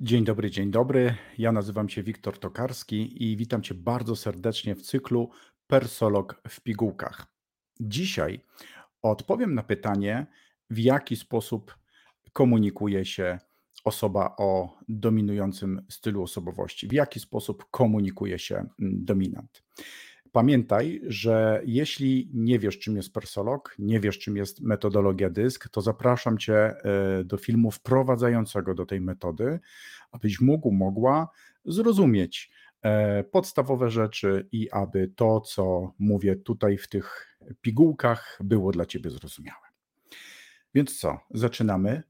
Dzień dobry, dzień dobry. Ja nazywam się Wiktor Tokarski i witam Cię bardzo serdecznie w cyklu Persolog w pigułkach. Dzisiaj odpowiem na pytanie, w jaki sposób komunikuje się osoba o dominującym stylu osobowości, w jaki sposób komunikuje się mm, dominant. Pamiętaj, że jeśli nie wiesz, czym jest persolog, nie wiesz, czym jest metodologia dysk, to zapraszam Cię e, do filmu wprowadzającego do tej metody, abyś mógł, mogła zrozumieć e, podstawowe rzeczy i aby to, co mówię tutaj w tych pigułkach, było dla Ciebie zrozumiałe. Więc co, zaczynamy.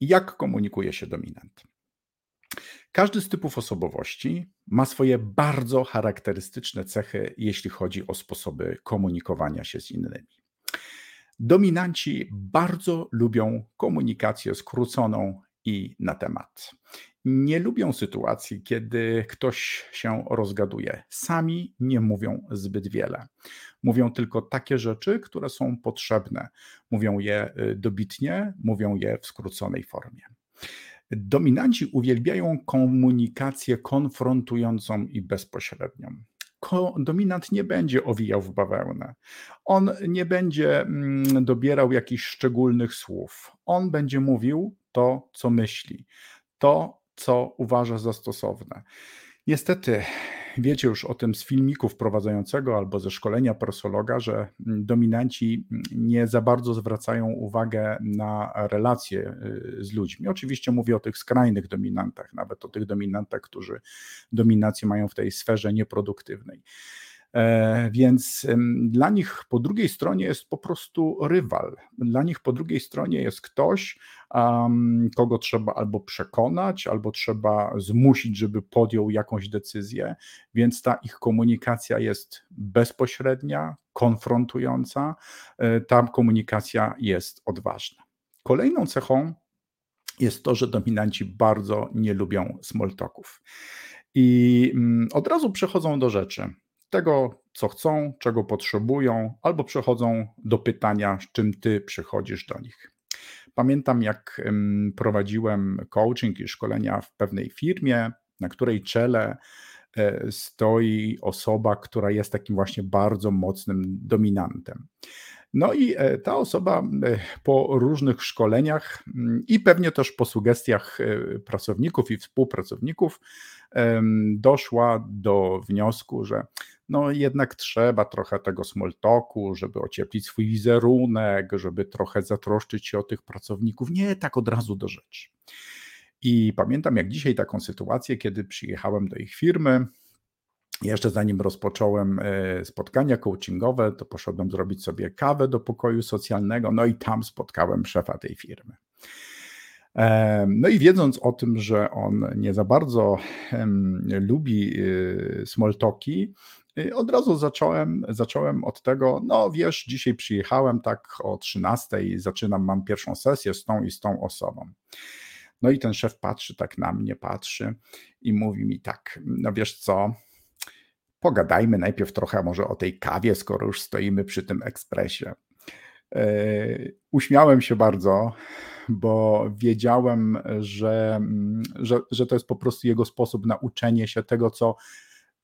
Jak komunikuje się dominant? Każdy z typów osobowości ma swoje bardzo charakterystyczne cechy, jeśli chodzi o sposoby komunikowania się z innymi. Dominanci bardzo lubią komunikację skróconą i na temat. Nie lubią sytuacji, kiedy ktoś się rozgaduje. Sami nie mówią zbyt wiele. Mówią tylko takie rzeczy, które są potrzebne. Mówią je y, dobitnie, mówią je w skróconej formie. Dominanci uwielbiają komunikację konfrontującą i bezpośrednią. Dominant nie będzie owijał w bawełnę. On nie będzie mm, dobierał jakichś szczególnych słów. On będzie mówił to, co myśli, to, co uważa za stosowne. Niestety, wiecie już o tym z filmiku wprowadzającego albo ze szkolenia persologa, że dominanci nie za bardzo zwracają uwagę na relacje y, z ludźmi. Oczywiście mówię o tych skrajnych dominantach, nawet o tych dominantach, którzy dominację mają w tej sferze nieproduktywnej. E, więc dla nich po drugiej stronie jest po prostu rywal. Dla nich po drugiej stronie jest ktoś, kogo trzeba albo przekonać, albo trzeba zmusić, żeby podjął jakąś decyzję, więc ta ich komunikacja jest bezpośrednia, konfrontująca, e, ta komunikacja jest odważna. Kolejną cechą jest to, że dominanci bardzo nie lubią smoltoków. I mm, od razu przechodzą do rzeczy tego, co chcą, czego potrzebują, albo przechodzą do pytania, z czym ty przychodzisz do nich. Pamiętam, jak prowadziłem coaching i szkolenia w pewnej firmie, na której czele e, stoi osoba, która jest takim właśnie bardzo mocnym dominantem. No i e, ta osoba e, po różnych szkoleniach mm, i pewnie też po sugestiach pracowników i współpracowników doszła do wniosku, że no jednak trzeba trochę tego small talku, żeby ocieplić swój wizerunek, żeby trochę zatroszczyć się o tych pracowników. Nie tak od razu do rzeczy. I pamiętam jak dzisiaj taką sytuację, kiedy przyjechałem do ich firmy, jeszcze zanim rozpocząłem e, spotkania coachingowe, to poszedłem zrobić sobie kawę do pokoju socjalnego, no i tam spotkałem szefa tej firmy. No i wiedząc o tym, że on nie za bardzo lubi y, smoltoki, od razu zacząłem, zacząłem od tego, no wiesz, dzisiaj przyjechałem tak o 13, zaczynam, mam pierwszą sesję z tą i z tą osobą. No i ten szef patrzy tak na mnie, patrzy i mówi mi tak, no wiesz co, pogadajmy najpierw trochę może o tej kawie, skoro już stoimy przy tym ekspresie. E, uśmiałem się bardzo, bo wiedziałem, że, mm, że, że to jest po prostu jego sposób na uczenie się tego, co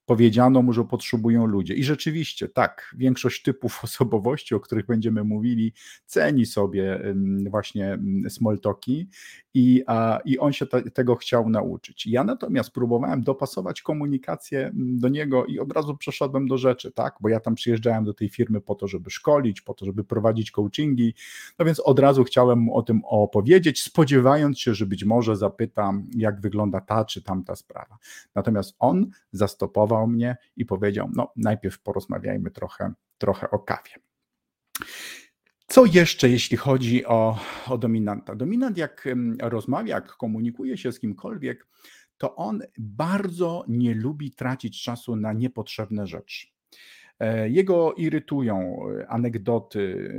powiedziano mu, że potrzebują ludzie. I rzeczywiście, tak, większość typów osobowości, o których będziemy mówili, ceni sobie właśnie smoltoki i, i on się te, tego chciał nauczyć. Ja natomiast próbowałem dopasować komunikację do niego i od razu przeszedłem do rzeczy, tak, bo ja tam przyjeżdżałem do tej firmy po to, żeby szkolić, po to, żeby prowadzić coachingi, no więc od razu chciałem mu o tym opowiedzieć, spodziewając się, że być może zapytam, jak wygląda ta czy tamta sprawa. Natomiast on zastopował mnie i powiedział: No, najpierw porozmawiajmy trochę, trochę o kawie. Co jeszcze, jeśli chodzi o, o dominanta? Dominant, jak rozmawia, jak komunikuje się z kimkolwiek, to on bardzo nie lubi tracić czasu na niepotrzebne rzeczy. E, jego irytują e, anegdoty,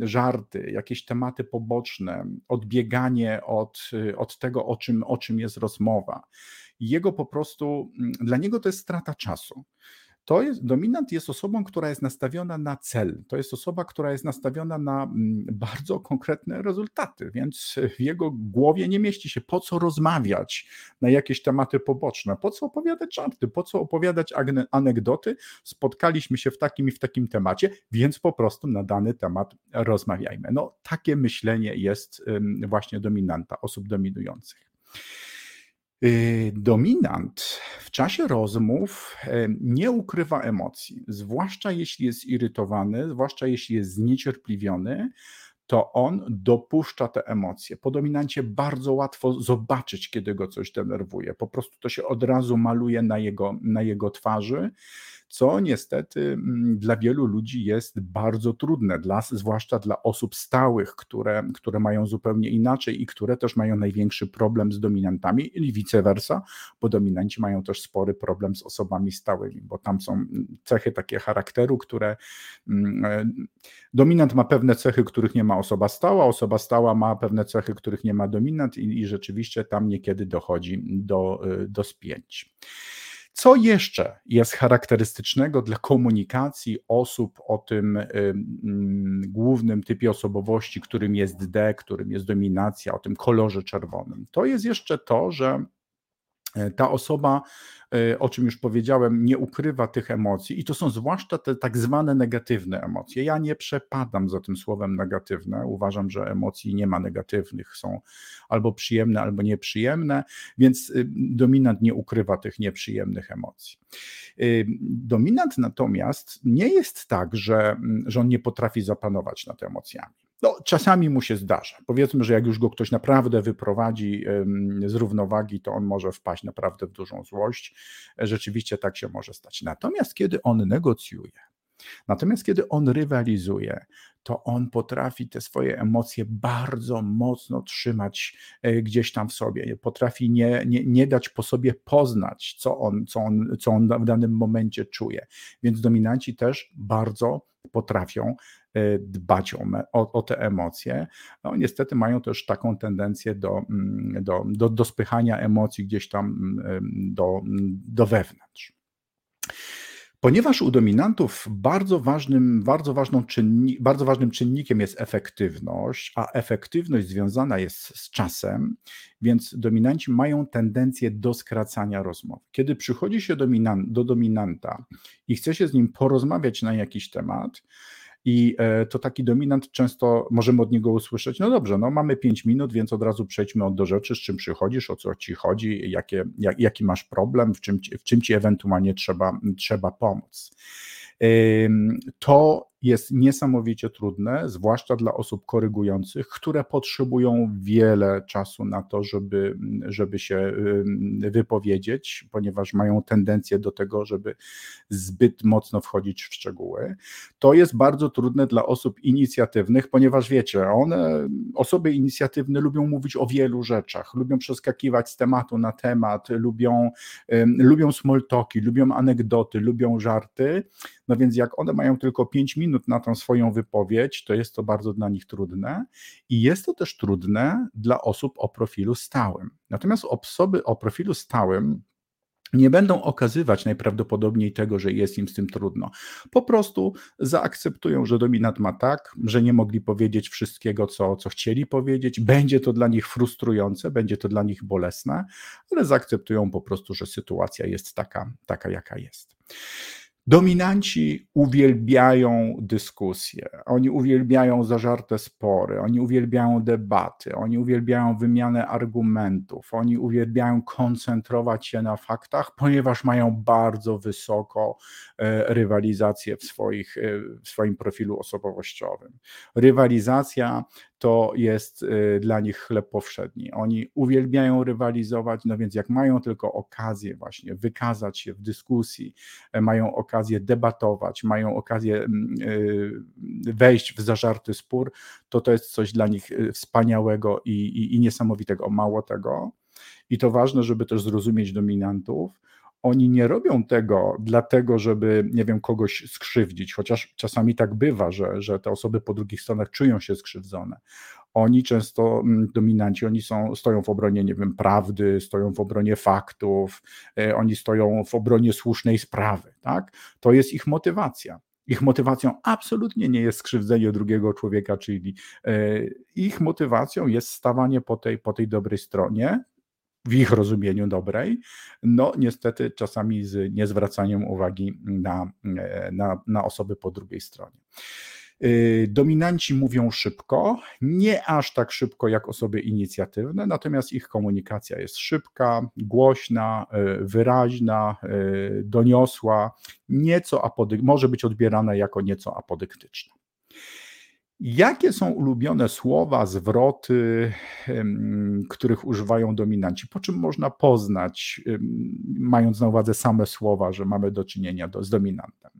żarty, jakieś tematy poboczne, odbieganie od, od tego, o czym, o czym jest rozmowa jego po prostu, mm, dla niego to jest strata czasu. to jest, dominant jest osobą, która jest nastawiona na cel. To jest osoba, która jest nastawiona na mm, bardzo konkretne rezultaty, więc w jego głowie nie mieści się po co rozmawiać na jakieś tematy poboczne, po co opowiadać żarty, po co opowiadać anegdoty. Spotkaliśmy się w takim i w takim temacie, więc po prostu na dany temat rozmawiajmy. No, takie myślenie jest właśnie dominanta, osób dominujących. Y, dominant w czasie rozmów nie ukrywa emocji, zwłaszcza jeśli jest irytowany, zwłaszcza jeśli jest zniecierpliwiony, to on dopuszcza te emocje. Po dominancie bardzo łatwo zobaczyć, kiedy go coś denerwuje. Po prostu to się od razu maluje na jego, na jego twarzy co niestety mm, dla wielu ludzi jest bardzo trudne, dla, zwłaszcza dla osób stałych, które, które mają zupełnie inaczej i które też mają największy problem z dominantami i vice versa, bo dominanci mają też spory problem z osobami stałymi, bo tam są mm, cechy takie charakteru, które mm, e, dominant ma pewne cechy, których nie ma osoba stała, osoba stała ma pewne cechy, których nie ma dominant i, i rzeczywiście tam niekiedy dochodzi do, e, do spięć. Co jeszcze jest charakterystycznego dla komunikacji osób o tym głównym typie osobowości, którym jest D, którym jest dominacja, o tym kolorze czerwonym? To jest jeszcze to, że ta osoba E, o czym już powiedziałem, nie ukrywa tych emocji i to są zwłaszcza te tak zwane negatywne emocje. Ja nie przepadam za tym słowem negatywne. Uważam, że emocji nie ma negatywnych, są albo przyjemne, albo nieprzyjemne, więc y, dominant nie ukrywa tych nieprzyjemnych emocji. Y, dominant natomiast nie jest tak, że, że on nie potrafi zapanować nad emocjami. No, czasami mu się zdarza. Powiedzmy, że jak już go ktoś naprawdę wyprowadzi z równowagi, to on może wpaść naprawdę w dużą złość. Rzeczywiście tak się może stać. Natomiast kiedy on negocjuje, Natomiast kiedy on rywalizuje, to on potrafi te swoje emocje bardzo mocno trzymać e, gdzieś tam w sobie. Potrafi nie, nie, nie dać po sobie poznać, co on, co, on, co on w danym momencie czuje. Więc dominanci też bardzo potrafią dbać o, o, o, te emocje. No, niestety mają też taką tendencję do, mm, do, do, do spychania emocji gdzieś tam mm, do, do wewnątrz. Ponieważ u dominantów bardzo ważnym, bardzo, ważną czynni, bardzo ważnym czynnikiem jest efektywność, a efektywność związana jest z czasem, więc dominanci mają tendencję do skracania rozmowy. Kiedy przychodzi się dominan, do dominanta i chce się z nim porozmawiać na jakiś temat, i e, to taki dominant często możemy od niego usłyszeć, no dobrze, no mamy 5 minut, więc od razu przejdźmy od do rzeczy, z czym przychodzisz, o co ci chodzi, jakie, jak, jaki masz problem, w czym, w czym ci ewentualnie trzeba, trzeba pomóc. To jest niesamowicie trudne, zwłaszcza dla osób korygujących, które potrzebują wiele czasu na to, żeby, żeby się wypowiedzieć, ponieważ mają tendencję do tego, żeby zbyt mocno wchodzić w szczegóły. To jest bardzo trudne dla osób inicjatywnych, ponieważ wiecie, one, osoby inicjatywne lubią mówić o wielu rzeczach, lubią przeskakiwać z tematu na temat, lubią, lubią smoltoki, lubią anegdoty, lubią żarty. No więc jak one mają tylko 5 minut, minut na tą swoją wypowiedź, to jest to bardzo dla nich trudne i jest to też trudne dla osób o profilu stałym. Natomiast osoby o profilu stałym nie będą okazywać najprawdopodobniej tego, że jest im z tym trudno. Po prostu zaakceptują, że dominant ma tak, że nie mogli powiedzieć wszystkiego, co, co chcieli powiedzieć. Będzie to dla nich frustrujące, będzie to dla nich bolesne, ale zaakceptują po prostu, że sytuacja jest taka, taka jaka jest. Dominanci uwielbiają dyskusje, oni uwielbiają zażarte spory, oni uwielbiają debaty, oni uwielbiają wymianę argumentów, oni uwielbiają koncentrować się na faktach, ponieważ mają bardzo wysoko e, rywalizację w, swoich, e, w swoim profilu osobowościowym. Rywalizacja to jest y, dla nich chleb powszedni. Oni uwielbiają rywalizować, no więc jak mają tylko okazję właśnie wykazać się w dyskusji, e, mają okazję debatować, mają okazję mm, y, wejść w zażarty spór, to to jest coś dla nich y, wspaniałego i, i, i niesamowitego. Mało tego, i to ważne, żeby też zrozumieć dominantów, oni nie robią tego dlatego, żeby, nie wiem, kogoś skrzywdzić, chociaż czasami tak bywa, że, że te osoby po drugich stronach czują się skrzywdzone. oni często, mm, dominanci, oni są, stoją w obronie, nie wiem, prawdy, stoją w obronie faktów, e, oni stoją w obronie słusznej sprawy, tak? To jest ich motywacja. Ich motywacją absolutnie nie jest skrzywdzenie drugiego człowieka, czyli e, ich motywacją jest stawanie po tej, po tej dobrej stronie, w ich rozumieniu dobrej, no niestety czasami z niezwracaniem uwagi na, e, na, na osoby po drugiej stronie. Y, dominanci mówią szybko, nie aż tak szybko jak osoby inicjatywne, natomiast ich komunikacja jest szybka, głośna, y, wyraźna, doniosła, nieco apodyk- może być odbierana jako nieco apodyktyczna. Jakie są ulubione słowa, zwroty, których używają dominanci? Po czym można poznać, mając na uwadze same słowa, że mamy do czynienia do, z dominantem?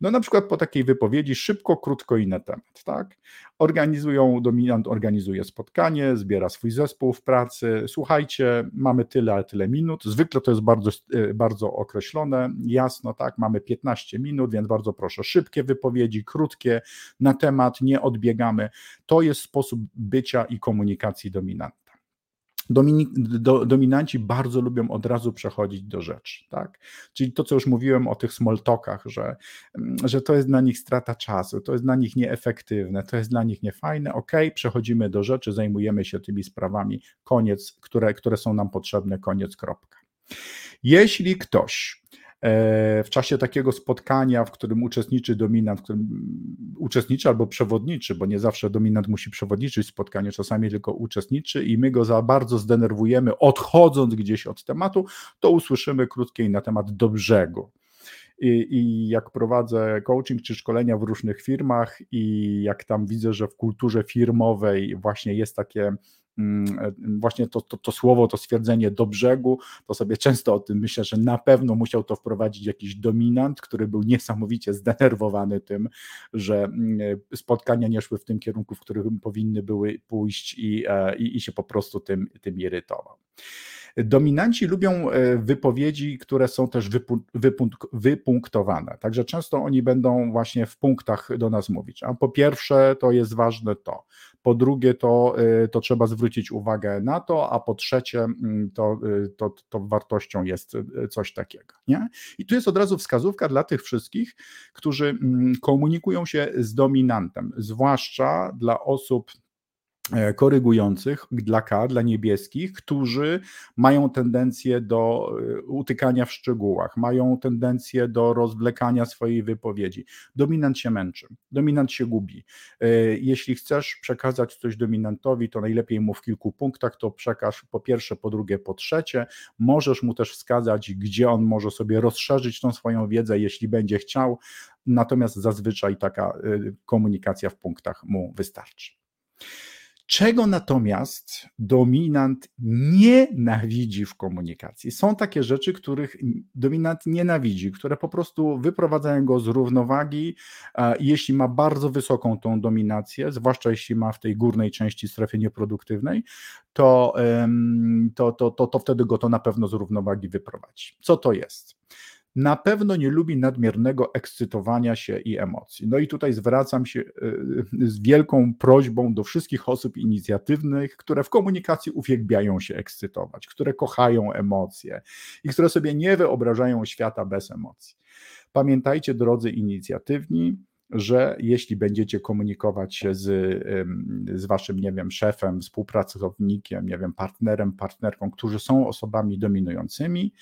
No na przykład po takiej wypowiedzi szybko, krótko i na temat, tak? Organizują, dominant organizuje spotkanie, zbiera swój zespół w pracy. Słuchajcie, mamy tyle, ale tyle minut. Zwykle to jest bardzo, e, bardzo określone, jasno, tak? Mamy 15 minut, więc bardzo proszę, szybkie wypowiedzi, krótkie, na temat, nie odbiegamy. To jest sposób bycia i komunikacji dominanta. Dominik, do, dominanci bardzo lubią od razu przechodzić do rzeczy, tak? Czyli to, co już mówiłem o tych smoltokach, że, mm, że to jest dla nich strata czasu, to jest dla nich nieefektywne, to jest dla nich niefajne, ok, przechodzimy do rzeczy, zajmujemy się tymi sprawami, koniec, które, które są nam potrzebne, koniec, kropka. Jeśli ktoś w czasie takiego spotkania, w którym uczestniczy dominant, w którym uczestniczy albo przewodniczy, bo nie zawsze dominant musi przewodniczyć spotkaniu, czasami tylko uczestniczy i my go za bardzo zdenerwujemy, odchodząc gdzieś od tematu, to usłyszymy krótkiej na temat do brzegu. I, I, jak prowadzę coaching czy szkolenia w różnych firmach, i jak tam widzę, że w kulturze firmowej właśnie jest takie właśnie to, to, to, słowo, to stwierdzenie do brzegu, to sobie często o tym myślę, że na pewno musiał to wprowadzić jakiś dominant, który był niesamowicie zdenerwowany tym, że mm, e, spotkania nie szły w tym kierunku, w którym powinny były pójść i, e, i, i się po prostu tym, tym irytował. Dominanci lubią e, wypowiedzi, które są też wypunktowane, także często oni będą właśnie w punktach do nas mówić. A po pierwsze, to jest ważne to. Po drugie, to, e, to trzeba zwrócić uwagę na to, a po trzecie, mm, to, e, to, to wartością jest coś takiego. Nie? I tu jest od razu wskazówka dla tych wszystkich, którzy mm, komunikują się z dominantem, zwłaszcza dla osób korygujących dla K, dla niebieskich, którzy mają tendencję do e, utykania w szczegółach, mają tendencję do rozwlekania swojej wypowiedzi. Dominant się męczy, dominant się gubi. E, jeśli chcesz przekazać coś dominantowi, to najlepiej mu w kilku punktach to przekaż po pierwsze, po drugie, po trzecie. Możesz mu też wskazać, gdzie on może sobie rozszerzyć tą swoją wiedzę, jeśli będzie chciał, natomiast zazwyczaj taka komunikacja w punktach mu wystarczy. Czego natomiast dominant nienawidzi w komunikacji? Są takie rzeczy, których dominant nienawidzi, które po prostu wyprowadzają go z równowagi. Jeśli ma bardzo wysoką tą dominację, zwłaszcza jeśli ma w tej górnej części strefy nieproduktywnej, to, to, to, to, to wtedy go to na pewno z równowagi wyprowadzi. Co to jest? Na pewno nie lubi nadmiernego ekscytowania się i emocji. No i tutaj zwracam się e, z wielką prośbą do wszystkich osób inicjatywnych, które w komunikacji uwielbiają się ekscytować, które kochają emocje i które sobie nie wyobrażają świata bez emocji. Pamiętajcie, drodzy inicjatywni, że jeśli będziecie komunikować się z, z waszym, nie wiem, szefem, współpracownikiem, nie wiem, partnerem, partnerką, którzy są osobami dominującymi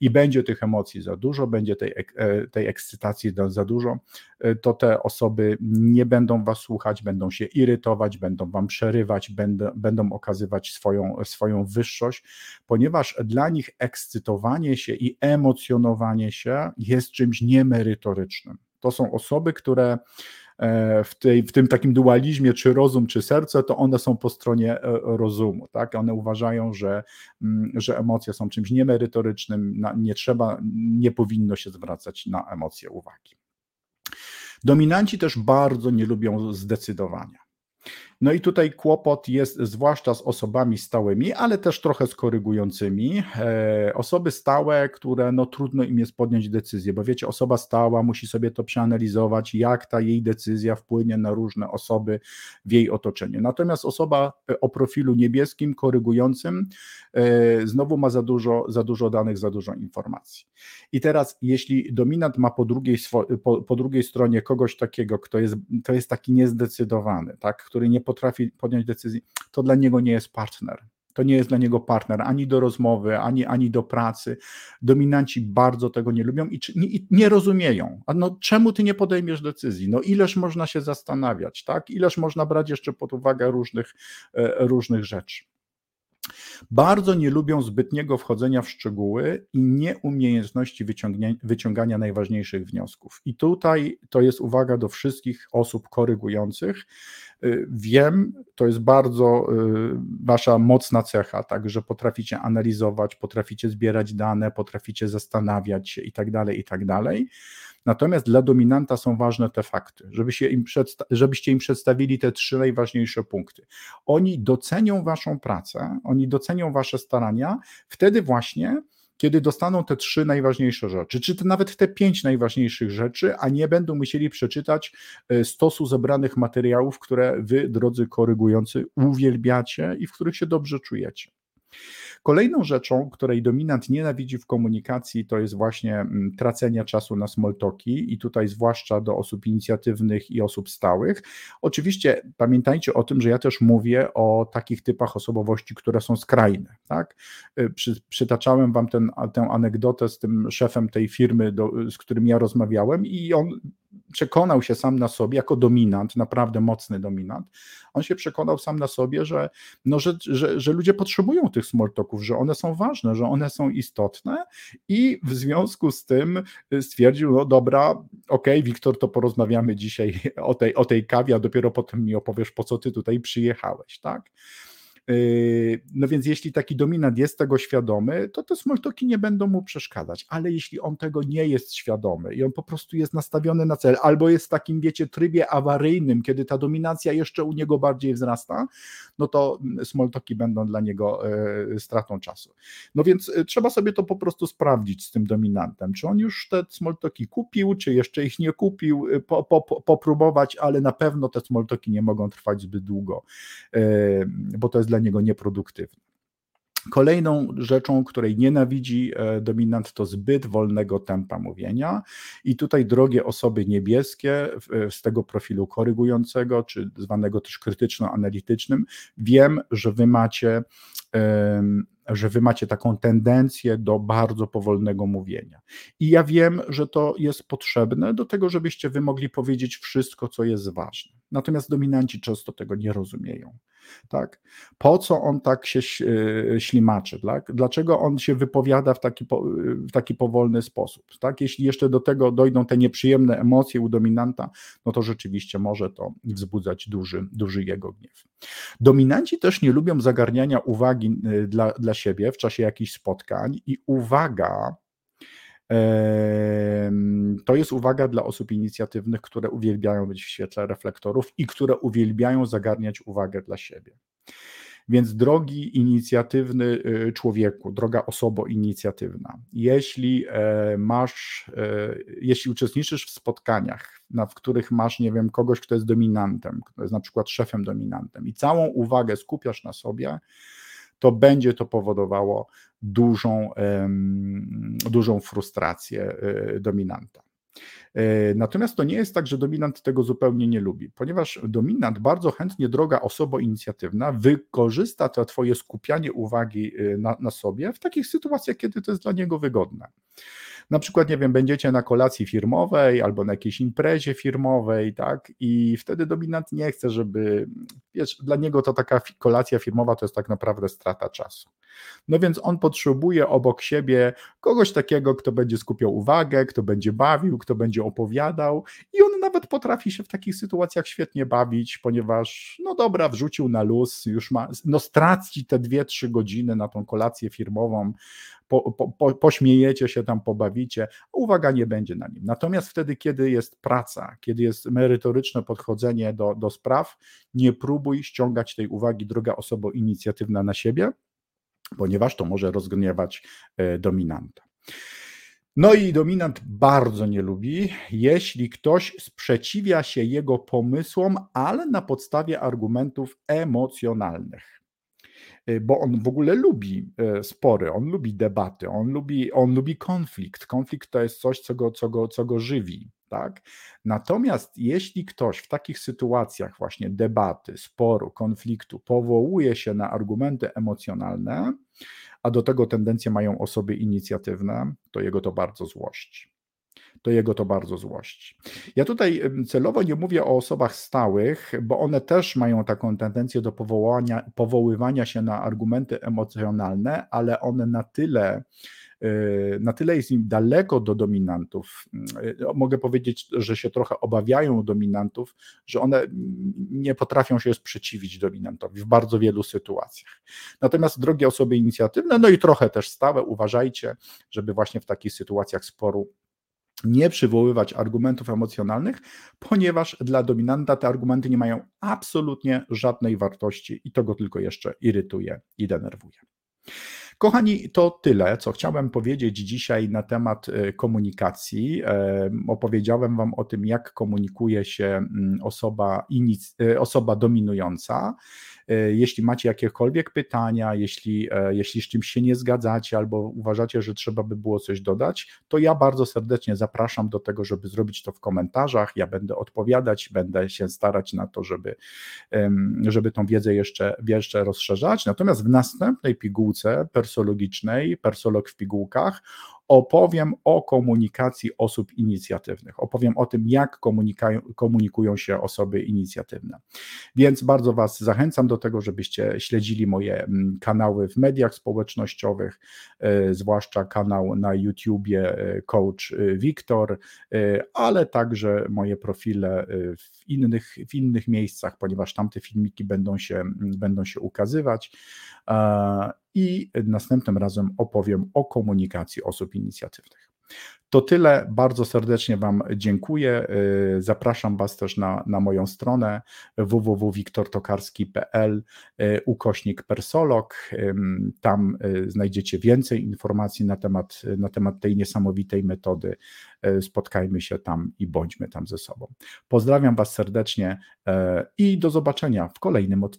i będzie tych emocji za dużo, będzie tej, e, tej ekscytacji za dużo, e, to te osoby nie będą was słuchać, będą się irytować, będą wam przerywać, będą, będą okazywać swoją, swoją wyższość, ponieważ dla nich ekscytowanie się i emocjonowanie się jest czymś niemerytorycznym. To są osoby, które e, w, tej, w tym takim dualizmie, czy rozum, czy serce, to one są po stronie e, rozumu. Tak? One uważają, że, mm, że emocje są czymś niemerytorycznym, nie trzeba, nie powinno się zwracać na emocje uwagi. Dominanci też bardzo nie lubią zdecydowania. No i tutaj kłopot jest zwłaszcza z osobami stałymi, ale też trochę z korygującymi. E, osoby stałe, które no trudno im jest podjąć decyzję, bo wiecie, osoba stała musi sobie to przeanalizować, jak ta jej decyzja wpłynie na różne osoby w jej otoczeniu. Natomiast osoba o profilu niebieskim, korygującym, e, znowu ma za dużo, za dużo danych, za dużo informacji. I teraz, jeśli dominant ma po drugiej, po, po drugiej stronie kogoś takiego, kto jest, to jest taki niezdecydowany, tak, który nie potrafi podjąć decyzji, to dla niego nie jest partner. To nie jest dla niego partner ani do rozmowy, ani, ani do pracy. Dominanci bardzo tego nie lubią i nie, nie rozumieją. A no, czemu ty nie podejmiesz decyzji? No ileż można się zastanawiać, tak? Ileż można brać jeszcze pod uwagę różnych, e, różnych rzeczy. Bardzo nie lubią zbytniego wchodzenia w szczegóły i nieumiejętności wyciągania najważniejszych wniosków. I tutaj to jest uwaga do wszystkich osób korygujących. Y, wiem, to jest bardzo y, wasza mocna cecha, tak, że potraficie analizować, potraficie zbierać dane, potraficie zastanawiać się i tak dalej, i tak dalej. Natomiast dla dominanta są ważne te fakty, im żebyście im przedstawili te trzy najważniejsze punkty. Oni docenią waszą pracę, oni docenią wasze starania, wtedy właśnie kiedy dostaną te trzy najważniejsze rzeczy, czy te, nawet te pięć najważniejszych rzeczy, a nie będą musieli przeczytać e, stosu zebranych materiałów, które wy, drodzy korygujący, uwielbiacie i w których się dobrze czujecie. Kolejną rzeczą, której dominant nienawidzi w komunikacji, to jest właśnie mm, tracenie czasu na smoltoki i tutaj zwłaszcza do osób inicjatywnych i osób stałych. Oczywiście pamiętajcie o tym, że ja też mówię o takich typach osobowości, które są skrajne. Tak? Y, przy, przytaczałem wam ten, tę anegdotę z tym szefem tej firmy, do, z którym ja rozmawiałem i on przekonał się sam na sobie, jako dominant, naprawdę mocny dominant, on się przekonał sam na sobie, że, no, że, że, że ludzie potrzebują tych smoltoków, że one są ważne, że one są istotne i w związku z tym stwierdził, no dobra, okej, okay, Wiktor, to porozmawiamy dzisiaj o tej, o tej kawie, a dopiero potem mi opowiesz, po co ty tutaj przyjechałeś, tak? Yy, no więc jeśli taki dominant jest tego świadomy, to te smoltoki nie będą mu przeszkadzać, ale jeśli on tego nie jest świadomy i on po prostu jest nastawiony na cel, albo jest w takim, wiecie, trybie awaryjnym, kiedy ta dominacja jeszcze u niego bardziej wzrasta, no to smoltoki będą dla niego yy, stratą czasu. No więc yy, trzeba sobie to po prostu sprawdzić z tym dominantem, czy on już te smoltoki kupił, czy jeszcze ich nie kupił, po, po, popróbować, ale na pewno te smoltoki nie mogą trwać zbyt długo, bo to jest dla niego nieproduktywne. Kolejną rzeczą, której nienawidzi e, dominant, to zbyt wolnego tempa mówienia. I tutaj, drogie osoby niebieskie z tego profilu korygującego, czy zwanego też krytyczno-analitycznym, wiem, że wy macie że wy macie taką tendencję do bardzo powolnego mówienia. I ja wiem, że to jest potrzebne do tego, żebyście wy mogli powiedzieć wszystko, co jest ważne. Natomiast dominanci często tego nie rozumieją. Tak? Po co on tak się e, ślimaczy? Tak? Dlaczego on się wypowiada w taki, w taki powolny sposób? Tak? Jeśli jeszcze do tego dojdą te nieprzyjemne emocje u dominanta, no to rzeczywiście może to wzbudzać duży, duży jego gniew. Dominanci też nie lubią zagarniania uwagi e, dla, dla siebie w czasie jakichś spotkań i uwaga, to jest uwaga dla osób inicjatywnych, które uwielbiają być w świetle reflektorów i które uwielbiają zagarniać uwagę dla siebie. Więc drogi inicjatywny y, człowieku, droga osobo inicjatywna, jeśli e, masz, e, jeśli uczestniczysz w spotkaniach, w których masz, nie wiem, kogoś, kto jest dominantem, kto jest na przykład szefem dominantem i całą uwagę skupiasz na sobie, to będzie to powodowało dużą, dużą frustrację e, dominanta. E, natomiast to nie jest tak, że dominant tego zupełnie nie lubi, ponieważ dominant bardzo chętnie, droga osoba inicjatywna, wykorzysta to Twoje skupianie uwagi e, na, na sobie w takich sytuacjach, kiedy to jest dla niego wygodne. Na przykład, nie wiem, będziecie na kolacji firmowej albo na jakiejś imprezie firmowej, tak? I wtedy dominant nie chce, żeby, wiesz, dla niego to taka kolacja firmowa to jest tak naprawdę strata czasu. No więc on potrzebuje obok siebie kogoś takiego, kto będzie skupiał uwagę, kto będzie bawił, kto będzie opowiadał i on nawet potrafi się w takich sytuacjach świetnie bawić, ponieważ, no dobra, wrzucił na luz, już ma, no straci te 2-3 godziny na tą kolację firmową, po, po, po, pośmiejecie się tam, pobawicie, uwaga nie będzie na nim. Natomiast wtedy, kiedy jest praca, kiedy jest merytoryczne podchodzenie do, do spraw, nie próbuj ściągać tej uwagi, droga osoba inicjatywna, na siebie, ponieważ to może rozgniewać e, dominanta. No i dominant bardzo nie lubi, jeśli ktoś sprzeciwia się jego pomysłom, ale na podstawie argumentów emocjonalnych. Y, bo on w ogóle lubi y, spory, on lubi debaty, on lubi, on lubi konflikt. Konflikt to jest coś, co go, co go, co go żywi. Tak? Natomiast jeśli ktoś w takich sytuacjach właśnie debaty, sporu, konfliktu powołuje się na argumenty emocjonalne, a do tego tendencje mają osoby inicjatywne, to jego to bardzo złości to jego to bardzo złości. Ja tutaj celowo nie mówię o osobach stałych, bo one też mają taką tendencję do powołania, powoływania się na argumenty emocjonalne, ale one na tyle na tyle jest im daleko do dominantów. Y, mogę powiedzieć, że się trochę obawiają dominantów, że one nie potrafią się sprzeciwić dominantowi w bardzo wielu sytuacjach. Natomiast drogie osoby inicjatywne, no i trochę też stałe, uważajcie, żeby właśnie w takich sytuacjach sporu nie przywoływać argumentów emocjonalnych, ponieważ dla dominanta te argumenty nie mają absolutnie żadnej wartości i to go tylko jeszcze irytuje i denerwuje. Kochani, to tyle, co chciałem powiedzieć dzisiaj na temat e, komunikacji. E, opowiedziałem Wam o tym, jak komunikuje się mm, osoba, e, osoba dominująca. Jeśli macie jakiekolwiek pytania, jeśli, jeśli z czymś się nie zgadzacie albo uważacie, że trzeba by było coś dodać, to ja bardzo serdecznie zapraszam do tego, żeby zrobić to w komentarzach. Ja będę odpowiadać, będę się starać na to, żeby, żeby tą wiedzę jeszcze, jeszcze rozszerzać. Natomiast w następnej pigułce, persologicznej, persolog w pigułkach, opowiem o komunikacji osób inicjatywnych. Opowiem o tym, jak komunikują się osoby inicjatywne. Więc bardzo Was zachęcam do tego, żebyście śledzili moje mm, kanały w mediach społecznościowych, e, zwłaszcza kanał na YouTubie e, Coach e, Wiktor, ale także moje profile w innych, w innych miejscach, ponieważ tamte filmiki będą się, będą się ukazywać i następnym razem opowiem o komunikacji osób inicjatywnych. To tyle. Bardzo serdecznie Wam dziękuję. Y, zapraszam Was też na, na moją stronę www.wiktortokarski.pl y, ukośnik persolog. Tam y, znajdziecie więcej informacji na temat, na temat tej niesamowitej metody. Spotkajmy się tam i bądźmy tam ze sobą. Pozdrawiam Was serdecznie i do zobaczenia w kolejnym odcinku.